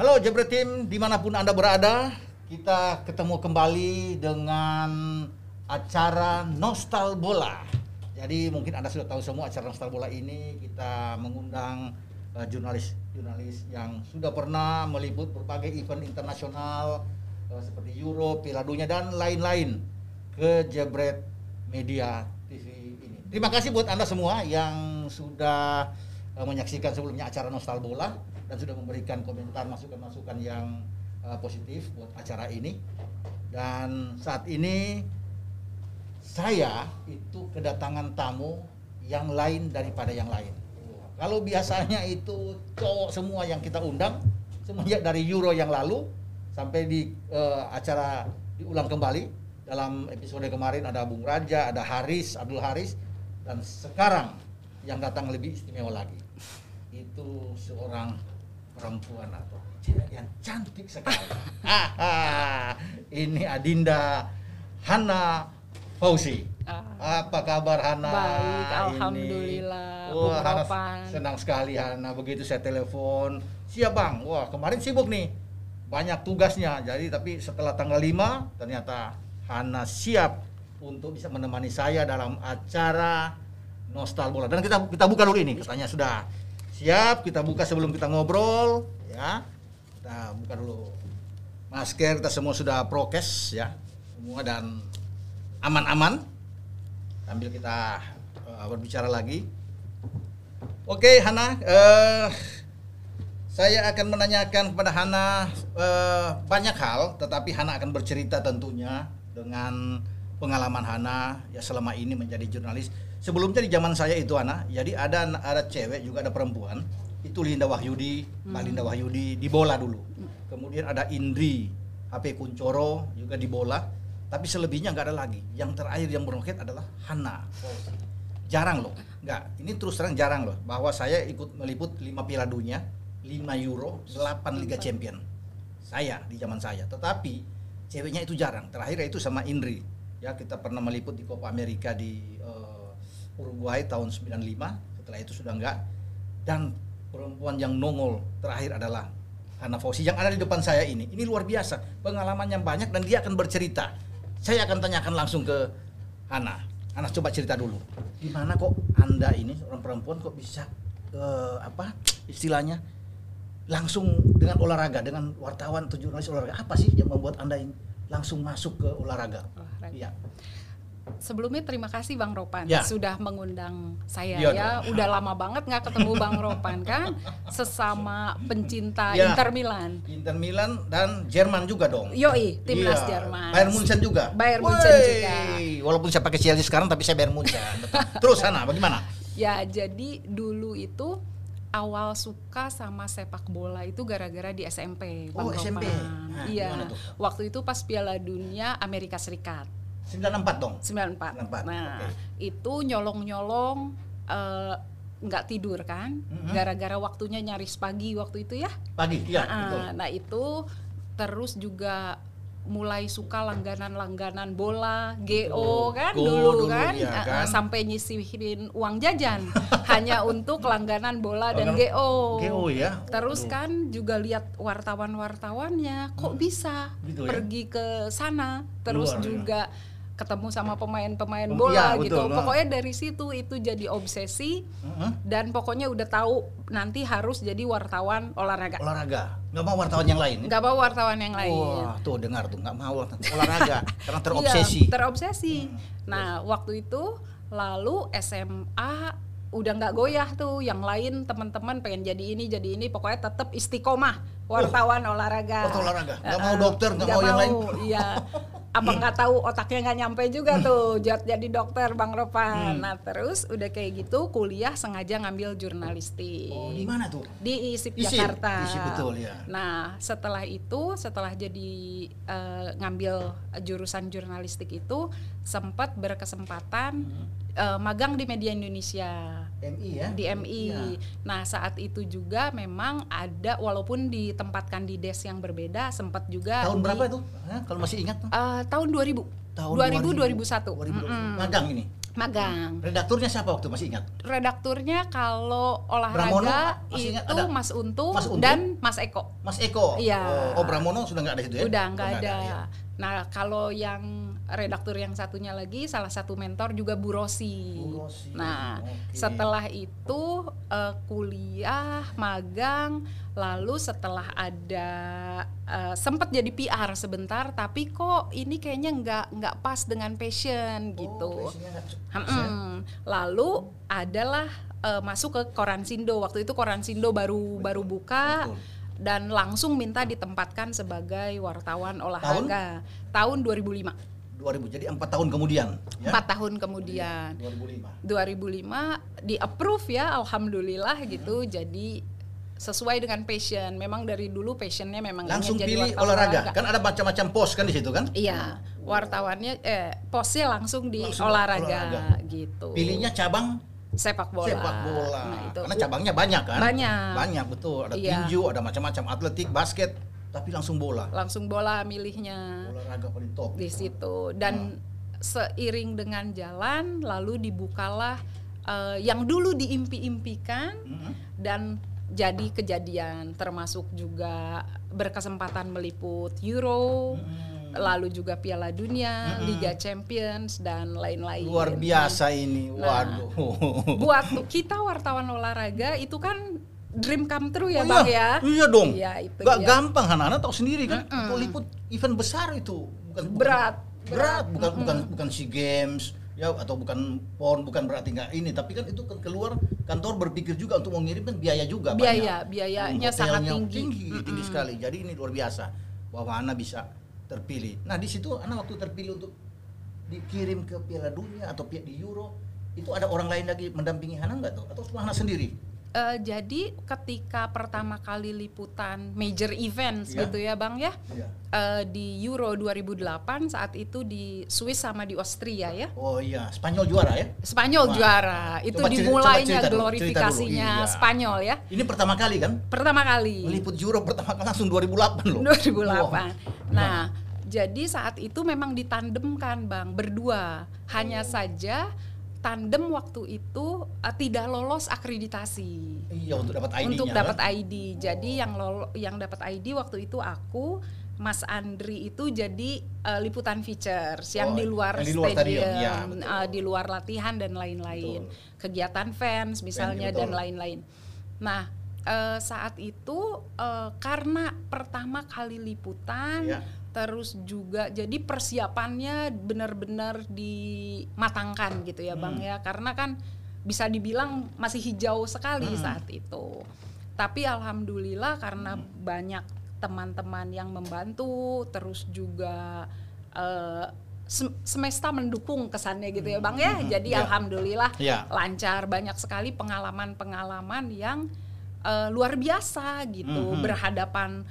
Halo Jebret Team, di mana pun Anda berada, kita ketemu kembali dengan acara Nostal Bola. Jadi mungkin Anda sudah tahu semua acara Nostal Bola ini kita mengundang uh, jurnalis-jurnalis yang sudah pernah meliput berbagai event internasional uh, seperti Euro, Piala Dunia dan lain-lain ke Jebret Media TV ini. Terima kasih buat Anda semua yang sudah uh, menyaksikan sebelumnya acara Nostal Bola dan sudah memberikan komentar masukan-masukan yang uh, positif buat acara ini. Dan saat ini saya itu kedatangan tamu yang lain daripada yang lain. Kalau biasanya itu cowok semua yang kita undang semenjak dari Euro yang lalu sampai di uh, acara diulang kembali dalam episode kemarin ada Bung Raja, ada Haris, Abdul Haris dan sekarang yang datang lebih istimewa lagi. Itu seorang perempuan atau cewek yang cantik sekali. ini Adinda Hana Fauzi. Ah. Apa kabar Hana? Baik, Ini- alhamdulillah. Wah, Bung Hana Ropan. senang sekali Hana. Begitu saya telepon, siap bang. Wah kemarin sibuk nih, banyak tugasnya. Jadi tapi setelah tanggal 5 ternyata Hana siap untuk bisa menemani saya dalam acara Nostal Bola. Dan kita kita buka dulu ini. Katanya sudah siap. Kita buka sebelum kita ngobrol, ya. Kita buka dulu masker. Kita semua sudah prokes, ya. Semua dan aman-aman. Sambil kita eh, berbicara lagi. Oke, Hana. eh, saya akan menanyakan kepada Hana eh, banyak hal, tetapi Hana akan bercerita tentunya dengan pengalaman Hana ya selama ini menjadi jurnalis. Sebelumnya di zaman saya itu Hana, jadi ada ada cewek juga ada perempuan. Itu Linda Wahyudi, Mbak Linda Wahyudi di bola dulu. Kemudian ada Indri HP Kuncoro juga di bola. Tapi selebihnya nggak ada lagi. Yang terakhir yang bernoket adalah Hana. Jarang loh. Nggak, ini terus terang jarang loh. Bahwa saya ikut meliput 5 Piala Dunia, 5 Euro, 8 Liga Champion. Saya di zaman saya. Tetapi ceweknya itu jarang. Terakhir itu sama Indri. Ya kita pernah meliput di Copa America di eh, Uruguay tahun 95. Setelah itu sudah enggak. Dan perempuan yang nongol terakhir adalah Hana Fauzi yang ada di depan saya ini. Ini luar biasa. Pengalamannya banyak dan dia akan bercerita. Saya akan tanyakan langsung ke Hana. Hana coba cerita dulu. Gimana kok Anda ini seorang perempuan kok bisa eh, apa istilahnya langsung dengan olahraga dengan wartawan atau jurnalis olahraga apa sih yang membuat Anda ini langsung masuk ke olahraga? Olahraga. Iya. Sebelumnya terima kasih Bang Ropan Ya. sudah mengundang saya ya. dong. Udah lama banget nggak ketemu Bang Ropan kan, sesama pencinta Ya. Inter Milan. Inter Milan dan Jerman juga dong. Yoi, timnas Iya. Jerman. Bayern Munchen juga. Bayern Munchen Wey. juga. Walaupun saya pakai Chelsea sekarang tapi saya Bayern Munchen. Terus Hana bagaimana? Ya, jadi dulu itu awal suka sama sepak bola itu gara-gara di SMP. Bang Oh, SMP. Ropan. Nah, iya. Waktu itu pas Piala Dunia Amerika Serikat. 94 dong. 94. 94, Nah, oke. itu nyolong-nyolong nggak tidur kan? Mhm. Gara-gara waktunya nyaris pagi waktu itu ya. Pagi, iya, Nah, betul. nah itu terus juga mulai suka langganan-langganan bola, GO Betul. kan Go dulu, dulu, kan, iya kan? sampai nyisihin uang jajan hanya untuk langganan bola dan GO. GO ya. Terus kan juga lihat wartawan-wartawannya kok bisa Gitu ya? pergi ke sana, terus Luar, ya. Ketemu sama pemain-pemain Iya, bola betul, gitu. nah. Pokoknya dari situ itu jadi obsesi Heeh. dan pokoknya udah tahu nanti harus jadi wartawan olahraga. olahraga. Nggak mau wartawan yang lain. Nggak mau wartawan yang lain. Wah, tuh dengar tuh nggak mau olahraga karena terobsesi. Iya, terobsesi. Hmm, Nah, waktu itu lalu SMA udah nggak goyah tuh yang lain teman-teman pengen jadi ini jadi ini pokoknya tetap istiqomah wartawan olahraga Wartawan olahraga. Nggak Eh, mau dokter, nggak nggak mau yang lain. iya apa nggak tahu otaknya nggak nyampe juga tuh jat jadi dokter bang Ropan Hmm. nah terus udah kayak gitu kuliah sengaja ngambil jurnalistik Oh, di mana tuh? di ISIP, ISIP, Jakarta. ISIP betul, ya. Nah, setelah itu, setelah jadi eh, ngambil jurusan jurnalistik itu, sempat berkesempatan Hmm. Eh, magang di Media Indonesia MI ya? di MI. Iya. Nah, saat itu juga memang ada walaupun ditempatkan di des yang berbeda, sempat juga Tahun di- berapa itu? Hah, kalau masih ingat tuh? Eh, tahun 2000. Tahun 2000 2000, 2001. 2000. Mm-mm. Magang ini. magang. Redakturnya siapa waktu masih ingat? Redakturnya kalau olahraga masih itu ada? Mas Untung, Mas Untung? dan Mas Eko. Mas Eko. Iya. Oh, oh Bramono sudah nggak ada situ ya? Udah nggak Oh, ada. ya. Nah kalau yang redaktur yang satunya lagi salah satu mentor juga Bu Rosi. Bu Rosi, Nah oke. setelah itu eh, kuliah magang lalu setelah ada eh, sempat jadi PR sebentar tapi kok ini kayaknya nggak nggak pas dengan passion gitu. Oh, nggak- Mm-mm. Lalu adalah eh, masuk ke Koran Sindo. Waktu itu Koran Sindo baru baru buka betul. dan langsung minta ditempatkan sebagai wartawan olahraga tahun 2005. 2000 jadi empat tahun kemudian ya? Empat tahun kemudian. 2005 2005 di approve ya alhamdulillah gitu. Jadi sesuai dengan passion. Memang dari dulu passionnya memang ingin langsung jadi pilih wartawan olahraga. kan ada macam-macam pos kan di situ kan? Iya wartawannya eh posnya langsung di Langsung olahraga, olahraga. gitu. Pilihnya cabang sepak bola. Sepak bola. Nah, itu. Karena cabangnya banyak kan? Banyak. banyak betul. Ada Iya. tinju ada macam-macam. Atletik basket tapi langsung bola langsung bola milihnya olahraga paling top di situ dan seiring dengan jalan lalu dibukalah eh, yang dulu diimpi-impikan Mhm. dan jadi kejadian termasuk juga berkesempatan meliput Euro Mhm. lalu juga Piala Dunia, Mm-mm. Liga Champions dan lain-lain. luar biasa ini Nah, waduh Buat kita wartawan olahraga itu kan dream come true Oh ya, Bang iya, ya. Iya dong. Iya, itu Gak dia. gampang, Hana tahu sendiri kan. Mm-mm. Untuk liput event besar itu bukan bukan- Berat, berat, berat. bukan bukan bukan si games ya atau bukan pon bukan berarti nggak ini tapi kan itu kan keluar kantor berpikir juga untuk mengirim kan biaya juga Biaya, banyak. biayanya Hmm, sangat hotelnya tinggi. tinggi, tinggi Mm-mm. sekali jadi ini luar biasa bahwa Ana bisa terpilih nah di situ Ana waktu terpilih untuk dikirim ke Piala Dunia atau di Euro itu ada orang lain lagi mendampingi Hana nggak tuh atau cuma Hana sendiri Eh, jadi ketika pertama kali liputan major events Iya. gitu ya Bang ya. Iya. eh, di Euro 2008 saat itu di Swiss sama di Austria ya. oh iya Spanyol juara ya Spanyol Wah. juara. Itu Coba cerita- dimulainya coba cerita dulu, glorifikasinya cerita dulu. Iya. Spanyol ya. ini pertama kali kan Pertama kali. meliput Euro pertama kali langsung 2008 loh 2008. Wah. Nah, jadi saat itu memang ditandemkan, Bang, berdua. Hanya saja tandem waktu itu eh, tidak lolos akreditasi. iya untuk dapat ID-nya untuk kan? dapat ID. Jadi yang lolo, yang dapat ID waktu itu aku Mas Andri itu jadi eh, liputan features yang Oh, di luar yang di luar stadion, stadium, ya, betul. eh, di luar latihan dan lain-lain, kegiatan fans misalnya Fans, dan lain-lain. Nah eh, saat itu eh, karena pertama kali liputan, Ya. Terus juga jadi persiapannya benar-benar dimatangkan gitu ya bang Hmm. ya, karena kan bisa dibilang masih hijau sekali Hmm. saat itu. Tapi alhamdulillah karena Hmm. banyak teman-teman yang membantu, terus juga sem- semesta mendukung kesannya gitu ya bang ya. Hmm. Jadi Ya. alhamdulillah Ya. lancar banyak sekali pengalaman-pengalaman yang eh, luar biasa gitu Mhm. berhadapan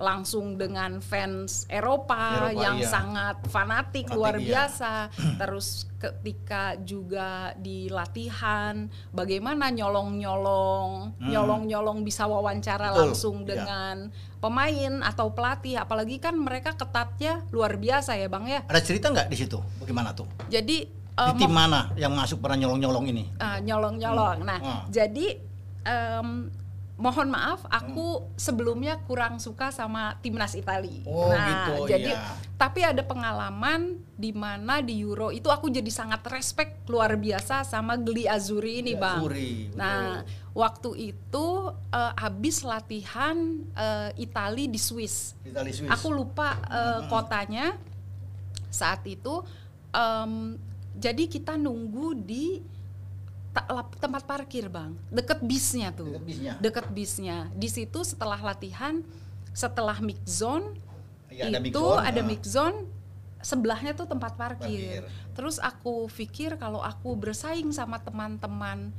langsung dengan fans Eropa, Eropa, yang iya. sangat fanatik, Fanatik, luar iya. biasa. Terus ketika juga di latihan, bagaimana nyolong-nyolong, Hmm. nyolong-nyolong bisa wawancara Betul, langsung iya. dengan pemain atau pelatih. Apalagi kan mereka ketatnya luar biasa ya bang ya. ada cerita nggak di situ bagaimana tuh Jadi di eh, tim mana yang masuk pernah nyolong-nyolong ini Ah, nyolong-nyolong. Nah, Ah. jadi em, mohon maaf, Hmm. aku sebelumnya kurang suka sama timnas Itali. Oh, nah, gitu, jadi iya. tapi ada pengalaman di mana di Euro itu aku jadi sangat respect luar biasa sama Gli Azzurri ini, Gli Bang. Azzurri, betul. Nah, waktu itu eh, habis latihan eh, Itali di Swiss. Itali Swiss Aku lupa Hmm. kotanya saat itu. em, jadi kita nunggu di tempat parkir bang, deket bisnya tuh, Deket bisnya. deket bisnya. Di situ setelah latihan, setelah mix zone Iya, ada mix itu zone, ada ah. mix zone sebelahnya tuh tempat parkir. Parkir. Terus aku pikir kalau aku bersaing sama teman-teman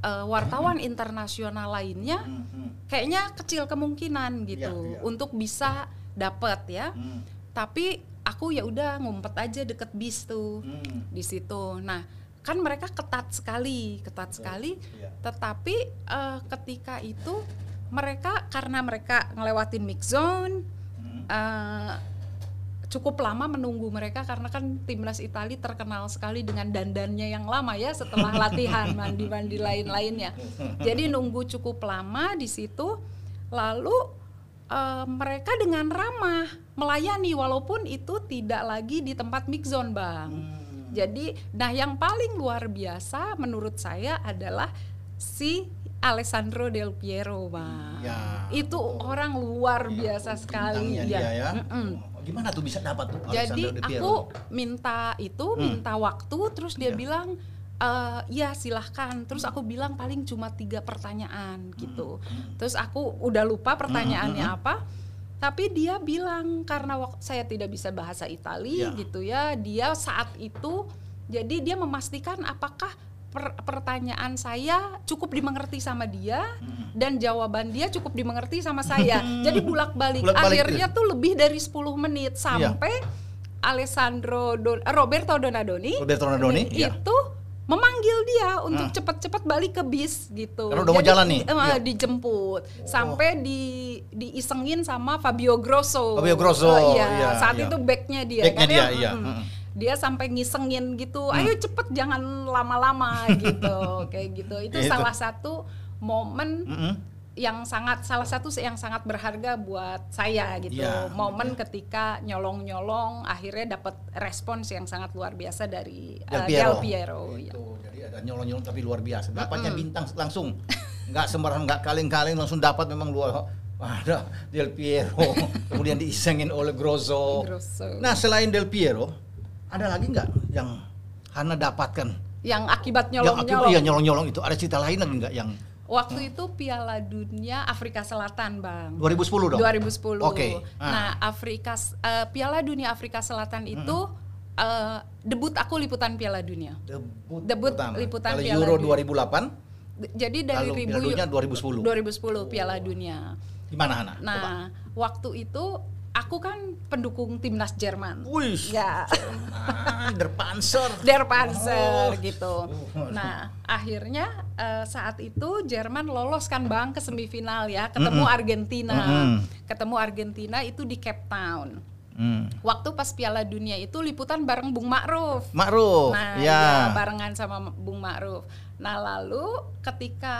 eh, wartawan internasional lainnya, Hmm, hmm, kayaknya kecil kemungkinan gitu Iya, iya. untuk bisa dapet ya. hmm, Tapi aku ya udah ngumpet aja deket bis tuh hmm. di situ. Nah, kan mereka ketat sekali, ketat sekali. Iya. Tetapi eh, ketika itu mereka karena mereka ngelewatin mix zone, Hmm. eh, cukup lama menunggu mereka karena kan timnas Italia terkenal sekali dengan dandannya yang lama ya setelah latihan mandi-mandi lain-lainnya. Jadi nunggu cukup lama di situ lalu uh, mereka dengan ramah melayani walaupun itu tidak lagi di tempat mix zone, Bang. Hmm. Jadi nah yang paling luar biasa menurut saya adalah si Alessandro Del Piero, Bang. Ya, itu oh. orang luar ya, biasa sekali ya. dia ya. Mm -mm gimana tuh bisa dapat tuh jadi aku minta itu hmm. minta waktu terus dia yeah. bilang uh, ya silahkan terus aku bilang paling cuma tiga pertanyaan gitu hmm. terus aku udah lupa pertanyaannya hmm. apa tapi dia bilang karena saya tidak bisa bahasa Italia yeah. gitu ya dia saat itu jadi dia memastikan apakah per pertanyaan saya cukup dimengerti sama dia hmm. dan jawaban dia cukup dimengerti sama saya. Hmm. Jadi bulak-balik Bulak akhirnya tuh lebih dari 10 menit iya. sampai iya. Alessandro Don Roberto Donadoni Roberto Donadoni iya. itu iya. Memanggil dia untuk hmm. cepat-cepat balik ke bis gitu. Karena udah mau jalan nih. Uh, iya. dijemput oh. sampai di diisengin sama Fabio Grosso. Fabio Grosso. Uh, iya, iya, saat iya. itu backnya dia. Backnya dia, iya. Hmm, dia sampai ngisengin gitu hmm. ayo cepet jangan lama-lama gitu kayak gitu itu ya, salah satu momen mm -hmm. Yang sangat salah satu yang sangat berharga buat saya gitu ya, momen ya. ketika nyolong-nyolong akhirnya dapat respons yang sangat luar biasa dari Del uh, Piero, Del Piero itu ya. jadi ada nyolong-nyolong tapi luar biasa dapatnya mm -hmm. bintang langsung nggak sembarangan nggak kaleng-kaleng langsung dapat memang luar ada Del Piero kemudian diisengin oleh Grosso. Grosso. Nah selain Del Piero ada lagi nggak yang Hana dapatkan? Yang akibat nyolong-nyolong? Iya nyolong-nyolong itu. Ada cerita lain lagi nggak yang Waktu hmm. itu Piala Dunia Afrika Selatan, Bang. 2010 dong. 2010. Oke. Okay. Ah. Nah, Afrika uh, Piala Dunia Afrika Selatan itu hmm. uh, debut aku liputan Piala Dunia. Debut, debut liputan Piala Euro Dunia. 2008. Jadi dari Lalu ribu Piala Dunia 2010. 2010 Piala Dunia. Gimana Hana? Nah, Coba. waktu itu aku kan pendukung timnas Jerman. Wih. Ya. Jerman, Der Panzer. Der Panzer oh. gitu. Nah, akhirnya uh, saat itu Jerman lolos kan Bang ke semifinal ya, ketemu mm -hmm. Argentina. Mm. Ketemu Argentina itu di Cape Town. Mm. Waktu pas Piala Dunia itu liputan bareng Bung Ma'ruf. Ma'ruf. Nah, ya. ya barengan sama Bung Ma'ruf. Nah, lalu ketika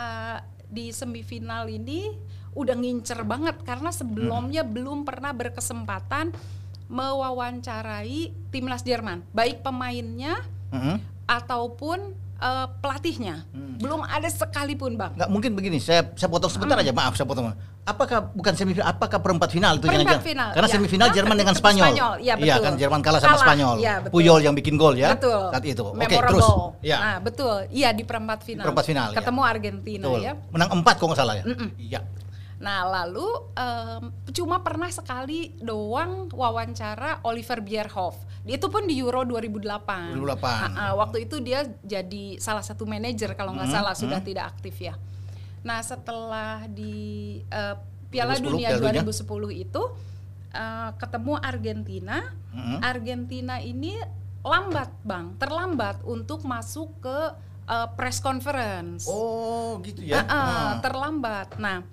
di semifinal ini udah ngincer banget karena sebelumnya hmm. belum pernah berkesempatan mewawancarai timnas Jerman, baik pemainnya hmm. ataupun uh, pelatihnya. Hmm. Belum ada sekalipun, Bang. Nggak mungkin begini, saya saya potong sebentar hmm. aja, maaf saya potong. Apakah bukan semifinal, apakah perempat final itu perempat final. Karena ya. semifinal nah, Jerman dengan Spanyol. Spanyol. Ya, betul. Iya kan Jerman kalah sama kalah. Spanyol. Ya, betul. Puyol yang bikin gol ya. Betul. Saat itu. Oke, okay, terus. Ya. Nah, betul. Iya di perempat final. Perempat final. Ya. Ketemu ya. Argentina betul. ya. Menang empat kok nggak salah ya. Iya. Nah, lalu um, cuma pernah sekali doang wawancara Oliver Bierhoff. Itu pun di Euro 2008. 2008. Nah, uh, waktu itu dia jadi salah satu manajer kalau nggak hmm, salah sudah hmm. tidak aktif ya. Nah, setelah di uh, Piala 2010, Dunia Piala 2010 dunia. itu uh, ketemu Argentina. Hmm. Argentina ini lambat, Bang, terlambat untuk masuk ke uh, press conference. Oh, gitu ya. Uh, uh, hmm. terlambat. Nah,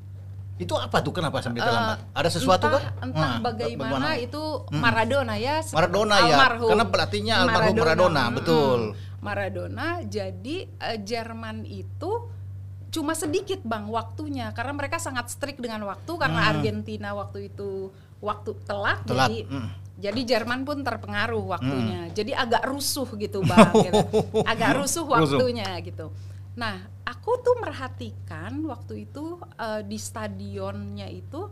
itu apa tuh kenapa sampai terlambat? Uh, Ada sesuatu entah, kah? Entah nah, bagaimana, bagaimana itu hmm. Maradona ya. Maradona ya. Karena pelatihnya almarhum Maradona, Maradona hmm. betul. Maradona jadi uh, Jerman itu cuma sedikit Bang waktunya karena mereka sangat strict dengan waktu karena hmm. Argentina waktu itu waktu telat, telat. jadi hmm. jadi Jerman pun terpengaruh waktunya. Hmm. Jadi agak rusuh gitu Bang gitu. Agak rusuh waktunya rusuh. gitu. Nah, aku tuh merhatikan waktu itu uh, di stadionnya itu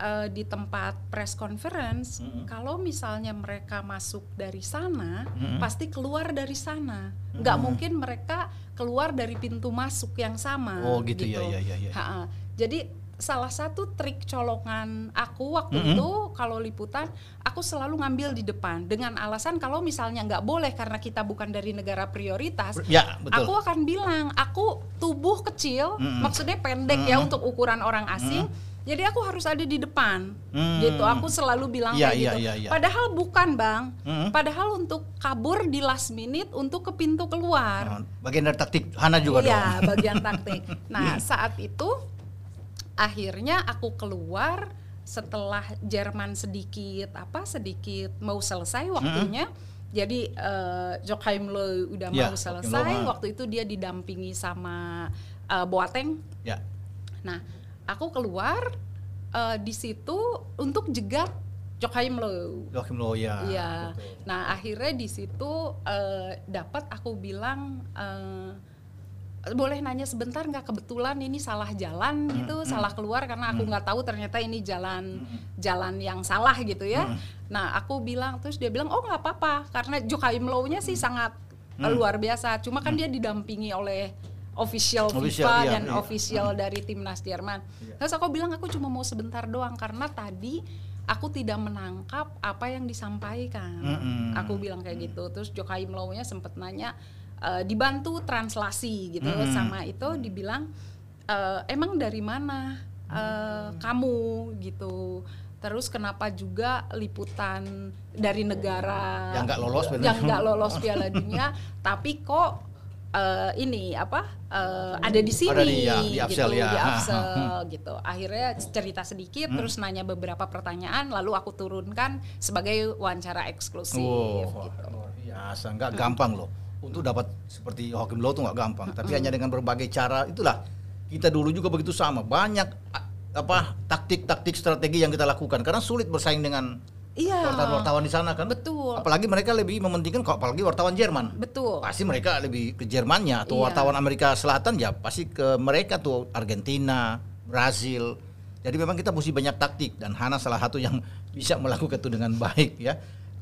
uh, di tempat press conference, mm -hmm. kalau misalnya mereka masuk dari sana, mm -hmm. pasti keluar dari sana. Nggak mm -hmm. mungkin mereka keluar dari pintu masuk yang sama. Oh, gitu, ya, gitu. ya, ya, ya. Ha -ha. Jadi salah satu trik colongan aku waktu mm -hmm. itu kalau liputan aku selalu ngambil di depan dengan alasan kalau misalnya nggak boleh karena kita bukan dari negara prioritas ya, betul. aku akan bilang aku tubuh kecil mm -hmm. maksudnya pendek mm -hmm. ya untuk ukuran orang asing mm -hmm. Jadi aku harus ada di depan, hmm. gitu. Aku selalu bilang ya, kayak ya, gitu. Ya, ya. Padahal bukan bang. Hmm. Padahal untuk kabur di last minute untuk ke pintu keluar. Bagian dari taktik Hana juga iya, dong. Iya, bagian taktik. Nah saat itu akhirnya aku keluar setelah Jerman sedikit apa sedikit mau selesai waktunya. Jadi eh, Joachim Löw udah Ya, mau selesai. Waktu itu dia didampingi sama eh, Boateng. Ya. Nah, aku keluar eh, di situ untuk jegat Joachim Löw. Joachim Low ya. Iya. Nah akhirnya di situ eh, dapat aku bilang eh, boleh nanya sebentar nggak kebetulan ini salah jalan gitu, salah keluar karena aku nggak tahu ternyata ini jalan jalan yang salah gitu ya. Nah aku bilang terus dia bilang oh nggak apa-apa karena Joachim Low-nya sih sangat eh, luar biasa. Cuma kan dia didampingi oleh official, Official, FIFA iya, dan iya. official dari timnas Jerman. Terus aku bilang aku cuma mau sebentar doang karena tadi aku tidak menangkap apa yang disampaikan. Mm-mm. Aku bilang kayak gitu. Terus Joachim Low-nya sempet nanya eh, dibantu translasi gitu Mm-mm. sama itu dibilang eh, emang dari mana eh, kamu gitu. Terus kenapa juga liputan dari negara Yang nggak lolos yang nggak lolos Piala Dunia, tapi kok eh, ini apa eh, ada di sini Ada di- ya, di gitu, ya. di Afsel gitu. Akhirnya cerita sedikit, terus nanya beberapa pertanyaan, lalu aku turunkan sebagai wawancara eksklusif. Wow, gitu. luar biasa, nggak gampang loh. Untuk dapat seperti Hakim Low tuh nggak gampang. Tapi hanya dengan berbagai cara itulah kita dulu juga begitu sama. Banyak apa taktik-taktik strategi yang kita lakukan karena sulit bersaing dengan Iya, wartawan-wartawan di sana kan. betul, Apalagi mereka lebih mementingkan kok apalagi wartawan Jerman. betul. Pasti mereka lebih ke Jermannya atau Iya. wartawan Amerika Selatan ya pasti ke mereka tuh Argentina, Brazil. Jadi memang kita mesti banyak taktik dan Hana salah satu yang bisa melakukan itu dengan baik ya.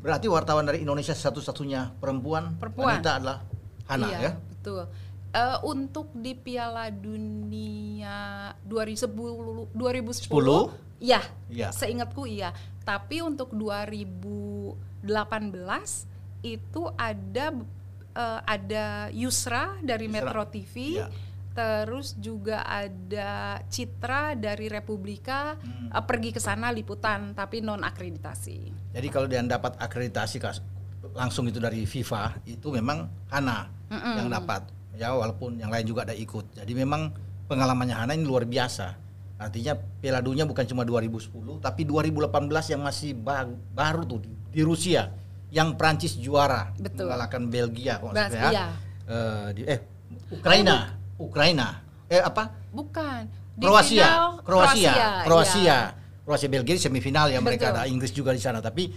Berarti wartawan dari Indonesia satu-satunya perempuan, Perempuan. wanita adalah Hana iya, ya. betul. Eh, untuk di Piala Dunia 2010 2010 10? ya Iya. seingatku iya tapi untuk 2018 itu ada eh, ada Yusra dari Yusra, Metro TV iya. terus juga ada Citra dari Republika Hmm. eh, pergi ke sana liputan tapi non akreditasi Jadi kalau dia dapat akreditasi kas- langsung itu dari FIFA itu memang Hana yang dapat ya walaupun yang lain juga ada ikut. Jadi memang pengalamannya Hana ini luar biasa. Artinya Piala Dunia bukan cuma 2010 tapi 2018 yang masih ba- baru tuh di, di Rusia yang Prancis juara Betul. mengalahkan Belgia kalau nggak Bas- iya. Eh, di, eh Ukraina, Ukraina. Eh apa? bukan Di Kroasia, final, Kroasia, Kroasia, iya. Kroasia, Belgia di semifinal ya mereka ada Inggris juga di sana tapi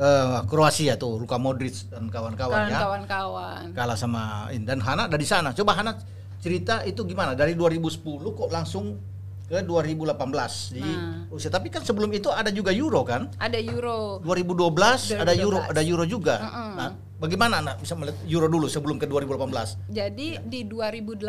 eh, Kroasia tuh Luka Modric dan kawan-kawan ya kawan-kawan kalah sama dan Hana ada di sana. Coba Hana cerita itu gimana dari 2010 kok langsung ke 2018 di Nah. Rusia. Tapi kan sebelum itu ada juga Euro kan? ada Euro 2012, ada Euro 2012. ada Euro juga. Mm-mm. Nah, bagaimana Anak bisa melihat Euro dulu sebelum ke 2018? Jadi di 2018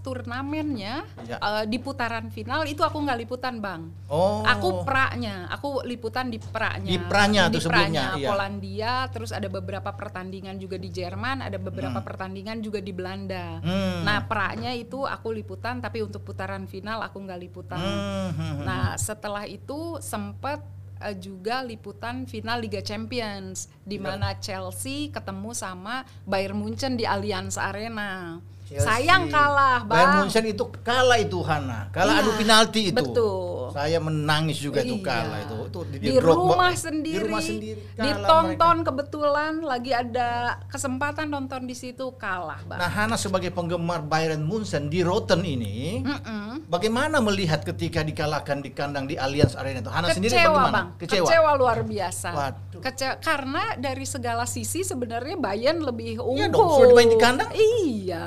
turnamennya Ya. eh, di putaran final itu aku nggak liputan bang. Oh. Aku praknya, aku liputan di praknya. Di pranya Di tuh sebelumnya, pranya, iya. Polandia, terus ada beberapa pertandingan juga di Jerman, ada beberapa pertandingan juga di Belanda. Hmm. Nah praknya itu aku liputan, tapi untuk putaran final aku nggak liputan. Hmm, hmm, hmm. Nah setelah itu sempat eh, juga liputan final Liga Champions di Iya. mana Chelsea ketemu sama Bayern Munchen di Allianz Arena. Chelsea. Sayang kalah, Bayern Bang. Munchen itu kalah itu Hana, kalah Iya, adu penalti itu. betul. Saya menangis juga itu Iya. kalah itu. Itu di, Drogba- rumah sendiri, Di rumah sendiri. ditonton mereka. kebetulan lagi ada kesempatan nonton di situ kalah, Bang. Nah, Hana sebagai penggemar Bayern Munchen di Rotten ini, Mm-mm. bagaimana melihat ketika dikalahkan di kandang di Allianz Arena itu? Hana sendiri Kecewa, bagaimana? Bang. Kecewa. luar biasa. Waduh. Kecewa karena dari segala sisi sebenarnya Bayern lebih unggul. Iya dong, sudah dimain di kandang? Iya,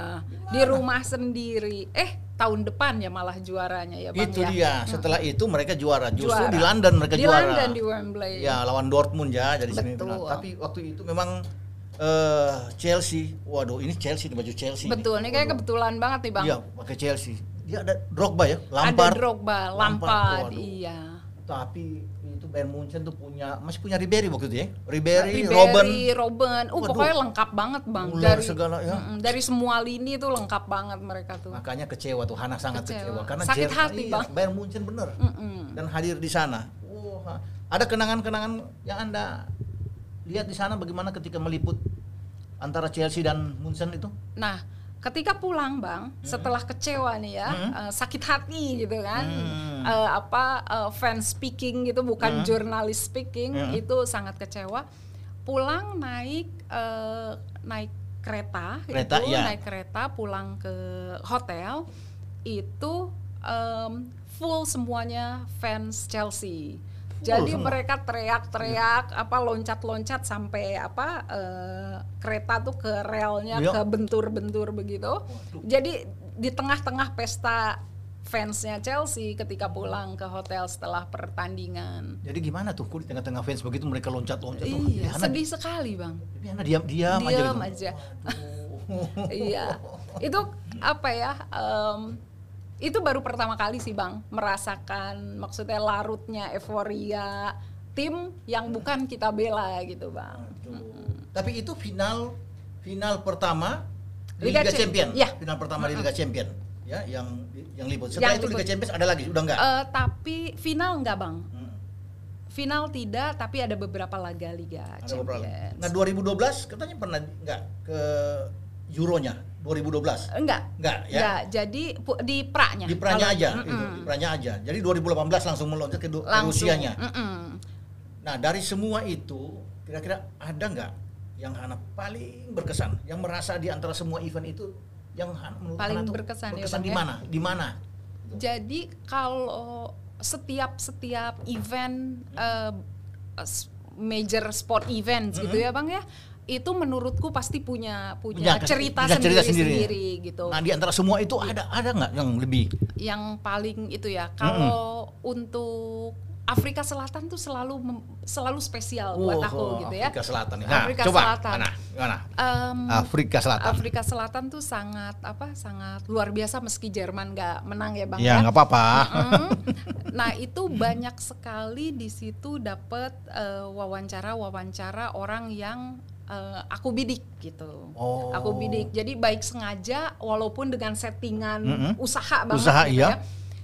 di rumah sendiri. Eh, tahun depan ya malah juaranya ya, Bang Itu ya. dia. Setelah itu mereka juara. Justru Juara. di London mereka di juara. London di Wembley. Ya, lawan Dortmund ya jadi Betul. semifinal. Tapi waktu itu memang eh, Chelsea. Waduh, ini Chelsea di baju Chelsea. Betul, ini kayak kebetulan banget nih, Bang. Iya, pakai Chelsea. Dia ada Drogba ya, Ada Lampard. Drogba, Lampard, Lampard, iya. Tapi Bayern Munchen tuh punya masih punya Ribery waktu itu ya. Ribery, Ribery, Robben. Robben. Uh, Waduh. pokoknya lengkap banget, Bang. Ular dari segala, ya. Mm-mm, dari semua lini tuh lengkap banget mereka tuh. Makanya kecewa tuh Hana sangat Kecewa. kecewa, karena Sakit Jerman- hati, iya, Bang. Bayern Munchen bener Mm-mm. dan hadir di sana. Wah, ada kenangan-kenangan yang anda lihat di sana bagaimana ketika meliput antara Chelsea dan Munchen itu? Nah, ketika pulang bang setelah kecewa nih ya eh, sakit hati gitu kan eh, apa eh, fans speaking gitu bukan jurnalis speaking itu sangat kecewa. Pulang naik eh, naik kereta, Kereta, itu ya. naik kereta pulang ke hotel itu em, full semuanya fans Chelsea jadi semua? mereka teriak-teriak apa loncat-loncat sampai apa eh, kereta tuh ke relnya Iya. ke bentur-bentur begitu. Jadi di tengah-tengah pesta fansnya Chelsea ketika pulang ke hotel setelah pertandingan. Jadi gimana tuh di tengah-tengah fans begitu mereka loncat-loncat tuh. Iya, Hana, sedih sekali bang. Hana diam-diam aja Diam gitu. aja. iya, itu apa ya? em, itu baru pertama kali sih bang merasakan maksudnya larutnya euforia tim yang bukan kita bela gitu bang. Tapi itu final final pertama Liga Liga, Cha- Champion. ya. Final pertama di Liga Champion. Ya, yang yang liput. Setelah Yang itu Liga. Champions ada lagi, udah enggak? Eh, tapi final enggak bang. Hmm. Final tidak, tapi ada beberapa laga Liga Ada beberapa. Champions. Nah, 2012 katanya pernah enggak ke Euronya 2012. Enggak. Enggak ya? Enggak, jadi di pra-nya. Di Pranya Kalau- aja, Mm-mm. itu, di Pranya aja. Jadi 2018 langsung meloncat ke, Langsung. Rusianya. mm-mm. Nah, dari semua itu kira-kira ada nggak yang Hana paling berkesan, yang merasa di antara semua event itu yang Hana menurut Paling Hana berkesan ya, berkesan Bang, di ya? mana? Di mana? Jadi kalau setiap setiap event eh, s- major sport events gitu ya bang ya, itu menurutku pasti punya punya Punya cerita punya cerita sendiri sendiri. sendiri gitu. Nah, di antara semua itu ada ada nggak yang lebih? Yang paling itu ya kalau untuk Afrika Selatan tuh selalu mem- selalu spesial buat Wah, aku gitu ya. Afrika Selatan. Nah, Afrika coba, Selatan. Hana, gimana? Em, Afrika Selatan. Afrika Selatan tuh sangat apa sangat luar biasa meski Jerman nggak menang ya bang ya nggak apa-apa. Mm. Nah itu banyak sekali di situ dapat eh, wawancara-wawancara orang yang eh, aku bidik gitu. Oh. Aku bidik. Jadi baik sengaja walaupun dengan settingan Mm-mm. usaha banget Usaha, gitu iya. ya.